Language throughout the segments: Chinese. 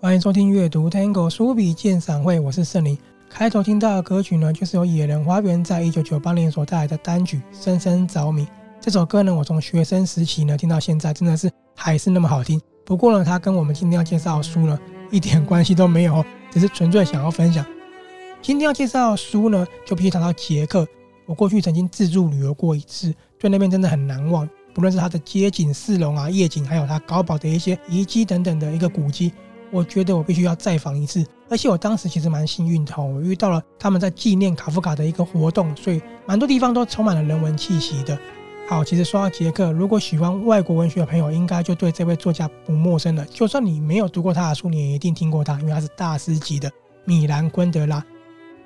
欢迎收听阅读 Tango 书笔鉴赏会，我是圣灵。开头听到的歌曲呢，就是由野人花园在一九九八年所带来的单曲《深深着迷》。这首歌呢，我从学生时期呢听到现在，真的是还是那么好听。不过呢，它跟我们今天要介绍的书呢一点关系都没有，只是纯粹想要分享。今天要介绍的书呢，就必须谈到捷克。我过去曾经自助旅游过一次，对那边真的很难忘。不论是它的街景、市容啊、夜景，还有它高堡的一些遗迹等等的一个古迹。我觉得我必须要再访一次，而且我当时其实蛮幸运的，我遇到了他们在纪念卡夫卡的一个活动，所以蛮多地方都充满了人文气息的。好，其实说到杰克，如果喜欢外国文学的朋友，应该就对这位作家不陌生了。就算你没有读过他的书，你也一定听过他，因为他是大师级的米兰昆德拉。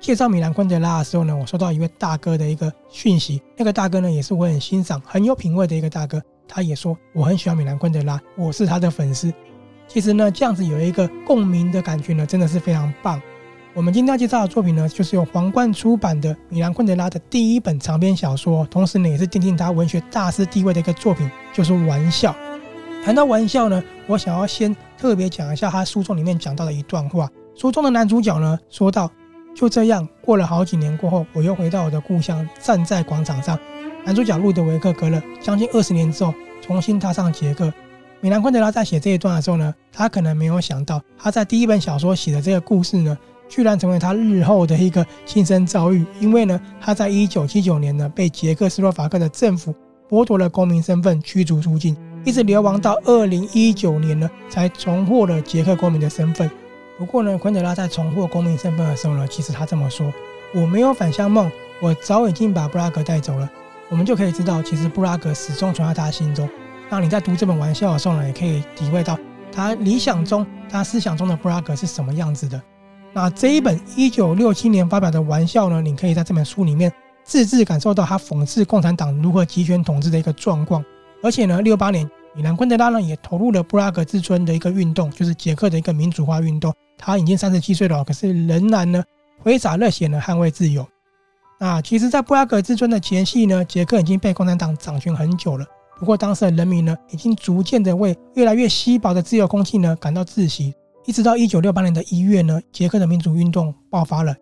介绍米兰昆德拉的时候呢，我收到一位大哥的一个讯息，那个大哥呢也是我很欣赏、很有品味的一个大哥，他也说我很喜欢米兰昆德拉，我是他的粉丝。其实呢，这样子有一个共鸣的感觉呢，真的是非常棒。我们今天要介绍的作品呢，就是由皇冠出版的米兰昆德拉的第一本长篇小说，同时呢，也是奠定他文学大师地位的一个作品，就是《玩笑》。谈到《玩笑》呢，我想要先特别讲一下他书中里面讲到的一段话。书中的男主角呢，说道：“就这样过了好几年过后，我又回到我的故乡，站在广场上。男主角路德维克隔了将近二十年之后，重新踏上捷克。”米兰昆德拉在写这一段的时候呢，他可能没有想到，他在第一本小说写的这个故事呢，居然成为他日后的一个亲身遭遇。因为呢，他在一九七九年呢，被捷克斯洛伐克的政府剥夺了公民身份，驱逐出境，一直流亡到二零一九年呢，才重获了捷克公民的身份。不过呢，昆德拉在重获公民身份的时候呢，其实他这么说：“我没有返乡梦，我早已经把布拉格带走了。”我们就可以知道，其实布拉格始终存在他心中。当你在读这本玩笑的时候呢，也可以体会到他理想中、他思想中的布拉格是什么样子的。那这一本一九六七年发表的玩笑呢，你可以在这本书里面字字感受到他讽刺共产党如何集权统治的一个状况。而且呢，六八年米兰昆德拉呢也投入了布拉格之春的一个运动，就是捷克的一个民主化运动。他已经三十七岁了，可是仍然呢挥洒热血呢捍卫自由。那其实，在布拉格之春的前夕呢，捷克已经被共产党掌权很久了。不过，当时的人民呢，已经逐渐的为越来越稀薄的自由空气呢感到窒息。一直到一九六八年的一月呢，捷克的民主运动爆发了，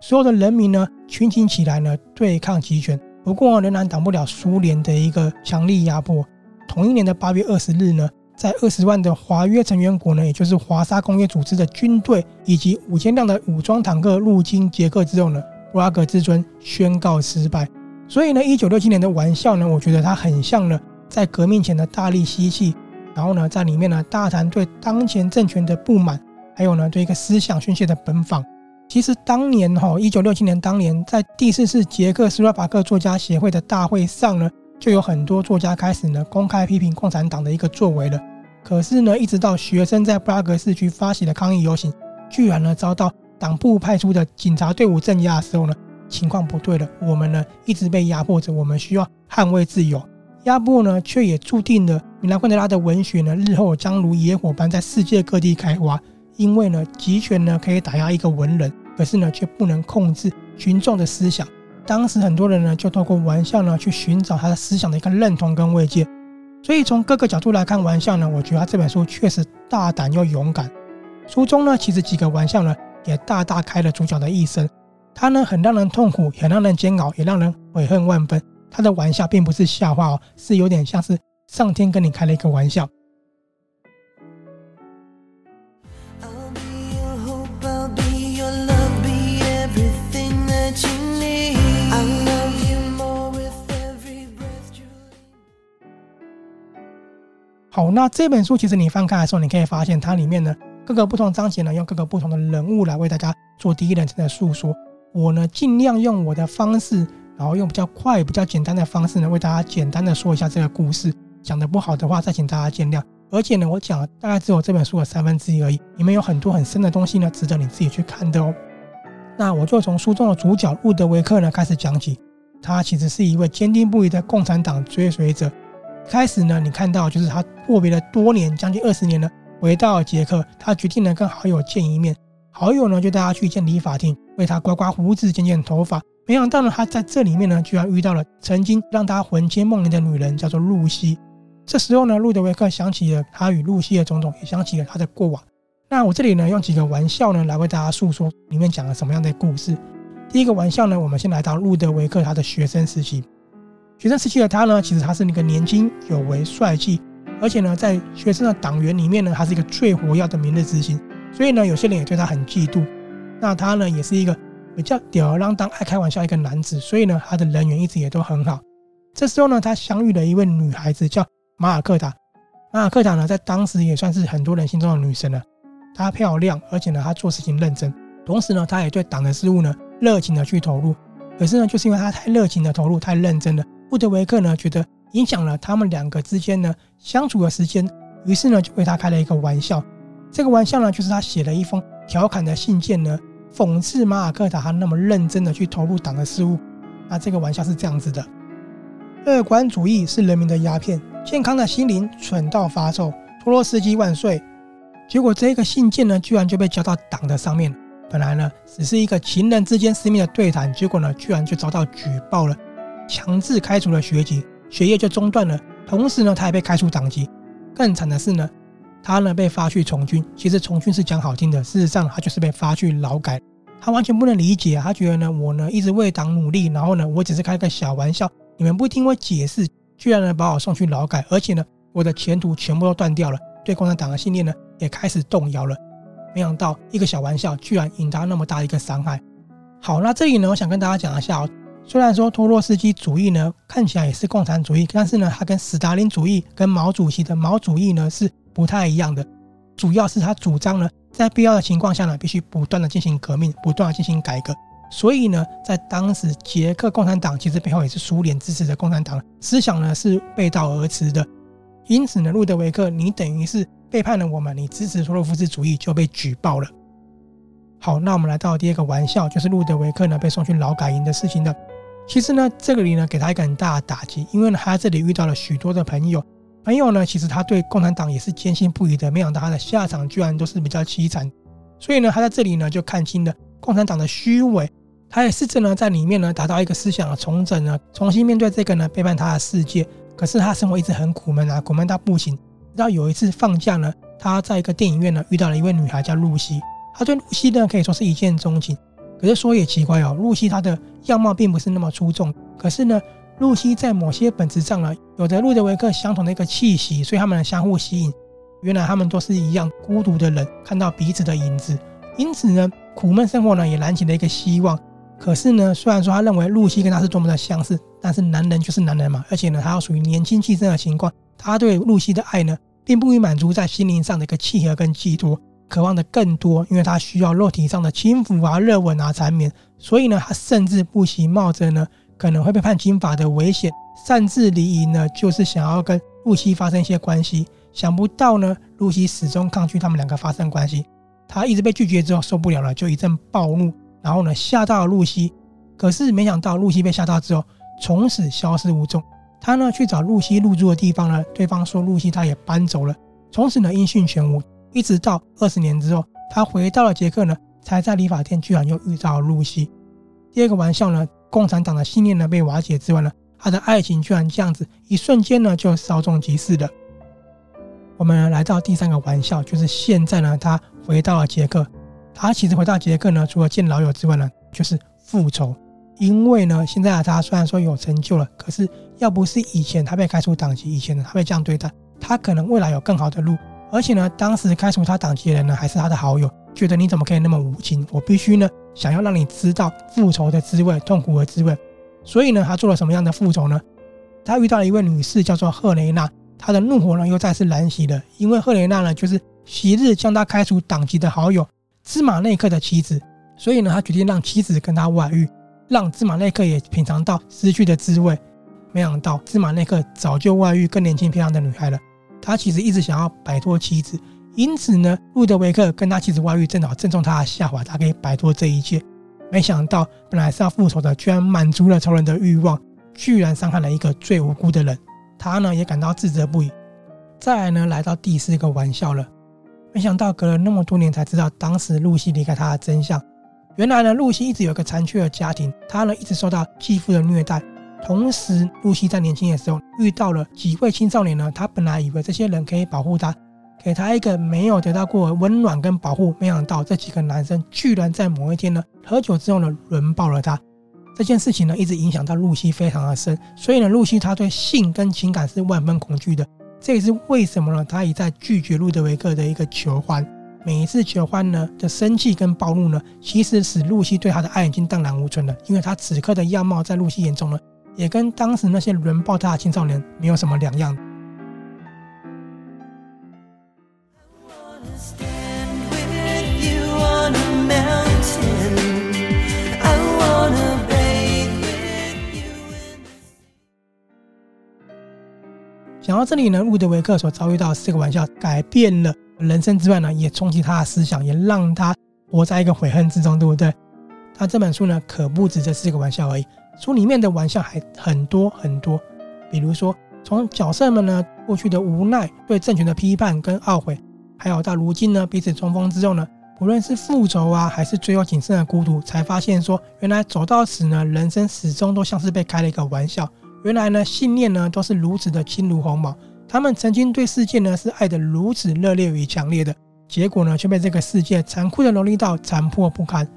所有的人民呢群情起来呢对抗极权。不过，仍然挡不了苏联的一个强力压迫。同一年的八月二十日呢，在二十万的华约成员国呢，也就是华沙公约组织的军队以及五千辆的武装坦克入侵捷克之后呢，布拉格之春宣告失败。所以呢，一九六七年的玩笑呢，我觉得它很像呢。在革命前的大力吸气，然后呢，在里面呢大谈对当前政权的不满，还有呢对一个思想宣泄的奔放。其实当年哈，一九六七年当年在第四次捷克斯洛伐克作家协会的大会上呢，就有很多作家开始呢公开批评共产党的一个作为了。可是呢，一直到学生在布拉格市区发起的抗议游行，居然呢遭到党部派出的警察队伍镇压的时候呢，情况不对了。我们呢一直被压迫着，我们需要捍卫自由。压迫呢，却也注定了米兰昆德拉的文学呢，日后将如野火般在世界各地开花。因为呢，集权呢可以打压一个文人，可是呢，却不能控制群众的思想。当时很多人呢，就透过玩笑呢，去寻找他的思想的一个认同跟慰藉。所以从各个角度来看，玩笑呢，我觉得这本书确实大胆又勇敢。书中呢，其实几个玩笑呢，也大大开了主角的一生。他呢，很让人痛苦，也让人煎熬，也让人悔恨万分。他的玩笑并不是笑话哦，是有点像是上天跟你开了一个玩笑。好，那这本书其实你翻开的时候，你可以发现它里面呢，各个不同章节呢，用各个不同的人物来为大家做第一人称的诉说。我呢，尽量用我的方式。然后用比较快、比较简单的方式呢，为大家简单的说一下这个故事。讲得不好的话，再请大家见谅。而且呢，我讲了大概只有这本书的三分之一而已，里面有很多很深的东西呢，值得你自己去看的哦。那我就从书中的主角路德维克呢开始讲起。他其实是一位坚定不移的共产党追随者。开始呢，你看到就是他阔别了多年，将近二十年呢，回到捷克，他决定呢跟好友见一面。好友呢就带他去一间理发店，为他刮刮胡子、剪剪头发。没想到呢，他在这里面呢，居然遇到了曾经让他魂牵梦萦的女人，叫做露西。这时候呢，路德维克想起了他与露西的种种，也想起了他的过往。那我这里呢，用几个玩笑呢，来为大家诉说里面讲了什么样的故事。第一个玩笑呢，我们先来到路德维克他的学生时期。学生时期的他呢，其实他是那个年轻有为、帅气，而且呢，在学生的党员里面呢，他是一个最活跃的明日之星。所以呢，有些人也对他很嫉妒。那他呢，也是一个比较吊儿郎当、爱开玩笑一个男子。所以呢，他的人缘一直也都很好。这时候呢，他相遇了一位女孩子，叫马尔克塔。马尔克塔呢，在当时也算是很多人心中的女神了。她漂亮，而且呢，她做事情认真，同时呢，她也对党的事务呢热情的去投入。可是呢，就是因为她太热情的投入，太认真了，布德维克呢觉得影响了他们两个之间呢相处的时间，于是呢就为她开了一个玩笑。这个玩笑呢，就是他写了一封调侃的信件呢，讽刺马尔克塔他那么认真的去投入党的事务。那这个玩笑是这样子的：乐观主义是人民的鸦片，健康的心灵蠢到发臭。托洛斯基万岁！结果这个信件呢，居然就被交到党的上面。本来呢，只是一个情人之间私密的对谈，结果呢，居然就遭到举报了，强制开除了学籍，学业就中断了。同时呢，他也被开除党籍。更惨的是呢，他呢被发去从军。其实从军是讲好听的，事实上他就是被发去劳改。他完全不能理解，他觉得呢，我呢一直为党努力，然后呢，我只是开个小玩笑，你们不听我解释，居然呢把我送去劳改，而且呢，我的前途全部都断掉了，对共产党的信念呢，也开始动摇了，没想到一个小玩笑居然引发那么大一个伤害。好，那这里呢，我想跟大家讲一下哦。虽然说托洛斯基主义呢看起来也是共产主义，但是呢，它跟斯大林主义、跟毛主席的毛主义呢是不太一样的。主要是他主张呢，在必要的情况下呢，必须不断的进行革命，不断的进行改革。所以呢，在当时捷克共产党其实背后也是苏联支持的共产党，思想呢是背道而驰的。因此呢，路德维克，你等于是。背叛了我们，你支持托洛夫斯主义就被举报了。好，那我们来到第二个玩笑，就是路德维克呢被送去劳改营的事情了。其实呢，这个里呢给他一个很大的打击，因为呢他这里遇到了许多的朋友，朋友呢其实他对共产党也是坚信不疑的，没想到他的下场居然都是比较凄惨。所以呢，他在这里呢就看清了共产党的虚伪，他也试着呢在里面呢达到一个思想的重整呢，重新面对这个呢背叛他的世界。可是他生活一直很苦闷啊，苦闷到不行。直到有一次放假呢，他在一个电影院呢遇到了一位女孩叫露西，他对露西呢可以说是一见钟情。可是说也奇怪哦，露西她的样貌并不是那么出众，可是呢，露西在某些本质上呢有着路德维克相同的一个气息，所以他们相互吸引。原来他们都是一样孤独的人，看到彼此的影子，因此呢，苦闷生活呢也燃起了一个希望。可是呢，虽然说他认为露西跟他是多么的相似，但是男人就是男人嘛，而且呢，他要属于年轻气盛的情况，他对露西的爱呢。并不会满足在心灵上的一个契合跟寄托，渴望的更多，因为他需要肉体上的轻抚啊、热吻啊、缠绵，所以呢，他甚至不惜冒着呢可能会被判军法的危险，擅自离营呢，就是想要跟露西发生一些关系。想不到呢，露西始终抗拒他们两个发生关系，他一直被拒绝之后受不了了，就一阵暴怒，然后呢吓到了露西。可是没想到露西被吓到之后，从此消失无踪。他呢去找露西入住的地方呢，对方说露西他也搬走了，从此呢音讯全无。一直到二十年之后，他回到了捷克呢，才在理发店居然又遇到了露西。第二个玩笑呢，共产党的信念呢被瓦解之外呢，他的爱情居然这样子一瞬间呢就稍纵即逝了。我们来到第三个玩笑，就是现在呢他回到了捷克，他其实回到捷克呢，除了见老友之外呢，就是复仇。因为呢，现在的他虽然说有成就了，可是要不是以前他被开除党籍，以前呢他被这样对待，他可能未来有更好的路。而且呢，当时开除他党籍的人呢，还是他的好友，觉得你怎么可以那么无情？我必须呢，想要让你知道复仇的滋味，痛苦的滋味。所以呢，他做了什么样的复仇呢？他遇到了一位女士，叫做赫雷娜，他的怒火呢又再次燃起了，因为赫雷娜呢就是昔日将他开除党籍的好友芝麻内克的妻子，所以呢，他决定让妻子跟他外遇。让芝麻内克也品尝到失去的滋味。没想到芝麻内克早就外遇更年轻漂亮的女孩了。他其实一直想要摆脱妻子，因此呢，路德维克跟他妻子外遇，正好正中他的下怀，他可以摆脱这一切。没想到本来是要复仇的，居然满足了仇人的欲望，居然伤害了一个最无辜的人。他呢也感到自责不已。再来呢，来到第四个玩笑了。没想到隔了那么多年才知道，当时露西离开他的真相。原来呢，露西一直有个残缺的家庭，她呢一直受到继父的虐待。同时，露西在年轻的时候遇到了几位青少年呢，她本来以为这些人可以保护她，给他一个没有得到过温暖跟保护。没想到这几个男生居然在某一天呢，喝酒之后呢，轮爆了他。这件事情呢，一直影响到露西非常的深。所以呢，露西她对性跟情感是万分恐惧的。这也是为什么呢？他一再拒绝路德维克的一个求欢，每一次求欢呢的生气跟暴怒呢，其实使露西对他的爱已经荡然无存了。因为他此刻的样貌在露西眼中呢，也跟当时那些轮爆他的青少年没有什么两样。讲到这里呢，路德维克所遭遇到的四个玩笑改变了人生之外呢，也冲击他的思想，也让他活在一个悔恨之中，对不对？他这本书呢，可不止这四个玩笑而已，书里面的玩笑还很多很多。比如说，从角色们呢过去的无奈、对政权的批判跟懊悔，还有到如今呢彼此重逢之后呢，无论是复仇啊，还是最后仅剩的孤独，才发现说，原来走到此呢，人生始终都像是被开了一个玩笑。原来呢，信念呢都是如此的轻如鸿毛。他们曾经对世界呢是爱得如此热烈与强烈的，结果呢却被这个世界残酷的蹂躏到残破不堪。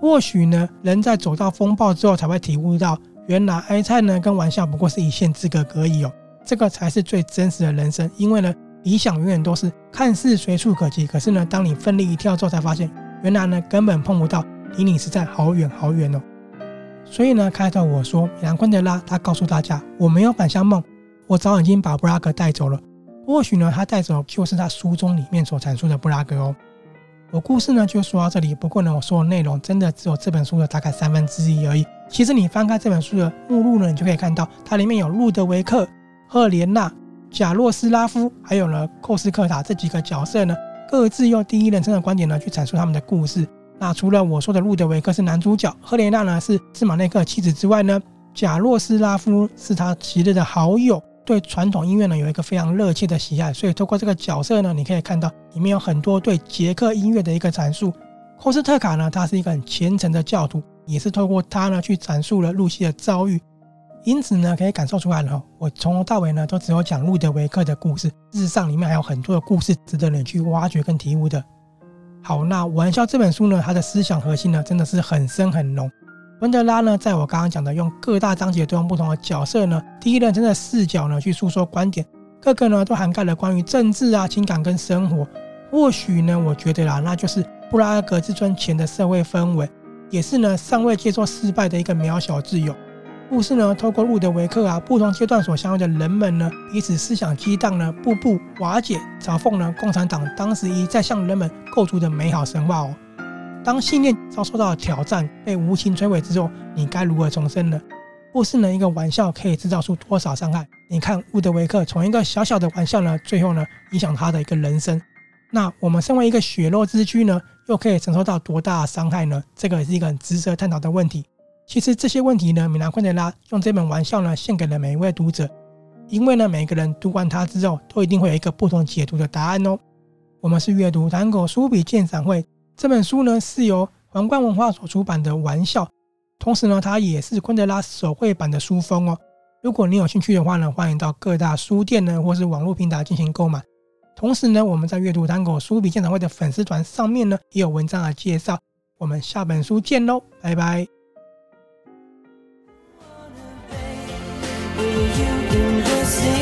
或许呢，人在走到风暴之后才会体悟到，原来哀叹呢跟玩笑不过是一线之隔而已哦。这个才是最真实的人生。因为呢，理想永远都是看似随处可及，可是呢，当你奋力一跳之后，才发现原来呢根本碰不到，离你实在好远好远哦。所以呢，开头我说米兰昆德拉他告诉大家，我没有返乡梦，我早已经把布拉格带走了。或许呢，他带走就是他书中里面所阐述的布拉格哦。我故事呢就说到这里，不过呢，我说的内容真的只有这本书的大概三分之一而已。其实你翻开这本书的目录呢，你就可以看到它里面有路德维克、赫莲娜、贾洛斯拉夫，还有呢寇斯克塔这几个角色呢，各自用第一人称的观点呢去阐述他们的故事。那除了我说的路德维克是男主角，赫莲娜呢是斯马内克妻子之外呢，贾洛斯拉夫是他昔日的好友，对传统音乐呢有一个非常热切的喜爱，所以透过这个角色呢，你可以看到里面有很多对捷克音乐的一个阐述。寇斯特卡呢，他是一个很虔诚的教徒，也是透过他呢去阐述了露西的遭遇，因此呢可以感受出来了，我从头到尾呢都只有讲路德维克的故事，事实上里面还有很多的故事值得你去挖掘跟体悟的。好，那玩笑这本书呢，它的思想核心呢，真的是很深很浓。昆德拉呢，在我刚刚讲的，用各大章节都用不同的角色呢，第一人称的视角呢，去诉说观点，各个呢都涵盖了关于政治啊、情感跟生活。或许呢，我觉得啦，那就是布拉格之春前的社会氛围，也是呢尚未接受失败的一个渺小自由。故事呢，透过路德维克啊，不同阶段所相遇的人们呢，彼此思想激荡呢，步步瓦解，嘲讽呢，共产党当时一再向人们构筑的美好神话哦。当信念遭受到挑战，被无情摧毁之后，你该如何重生呢？故事呢，一个玩笑可以制造出多少伤害？你看，路德维克从一个小小的玩笑呢，最后呢，影响他的一个人生。那我们身为一个血肉之躯呢，又可以承受到多大的伤害呢？这个是一个很值得探讨的问题。其实这些问题呢，米兰昆德拉用这本玩笑呢，献给了每一位读者，因为呢，每个人读完它之后，都一定会有一个不同解读的答案哦。我们是阅读探戈书笔鉴赏会，这本书呢是由皇冠文化所出版的玩笑，同时呢，它也是昆德拉手绘版的书封哦。如果你有兴趣的话呢，欢迎到各大书店呢，或是网络平台进行购买。同时呢，我们在阅读探戈书笔鉴赏会的粉丝团上面呢，也有文章的介绍。我们下本书见喽，拜拜。you in the sea.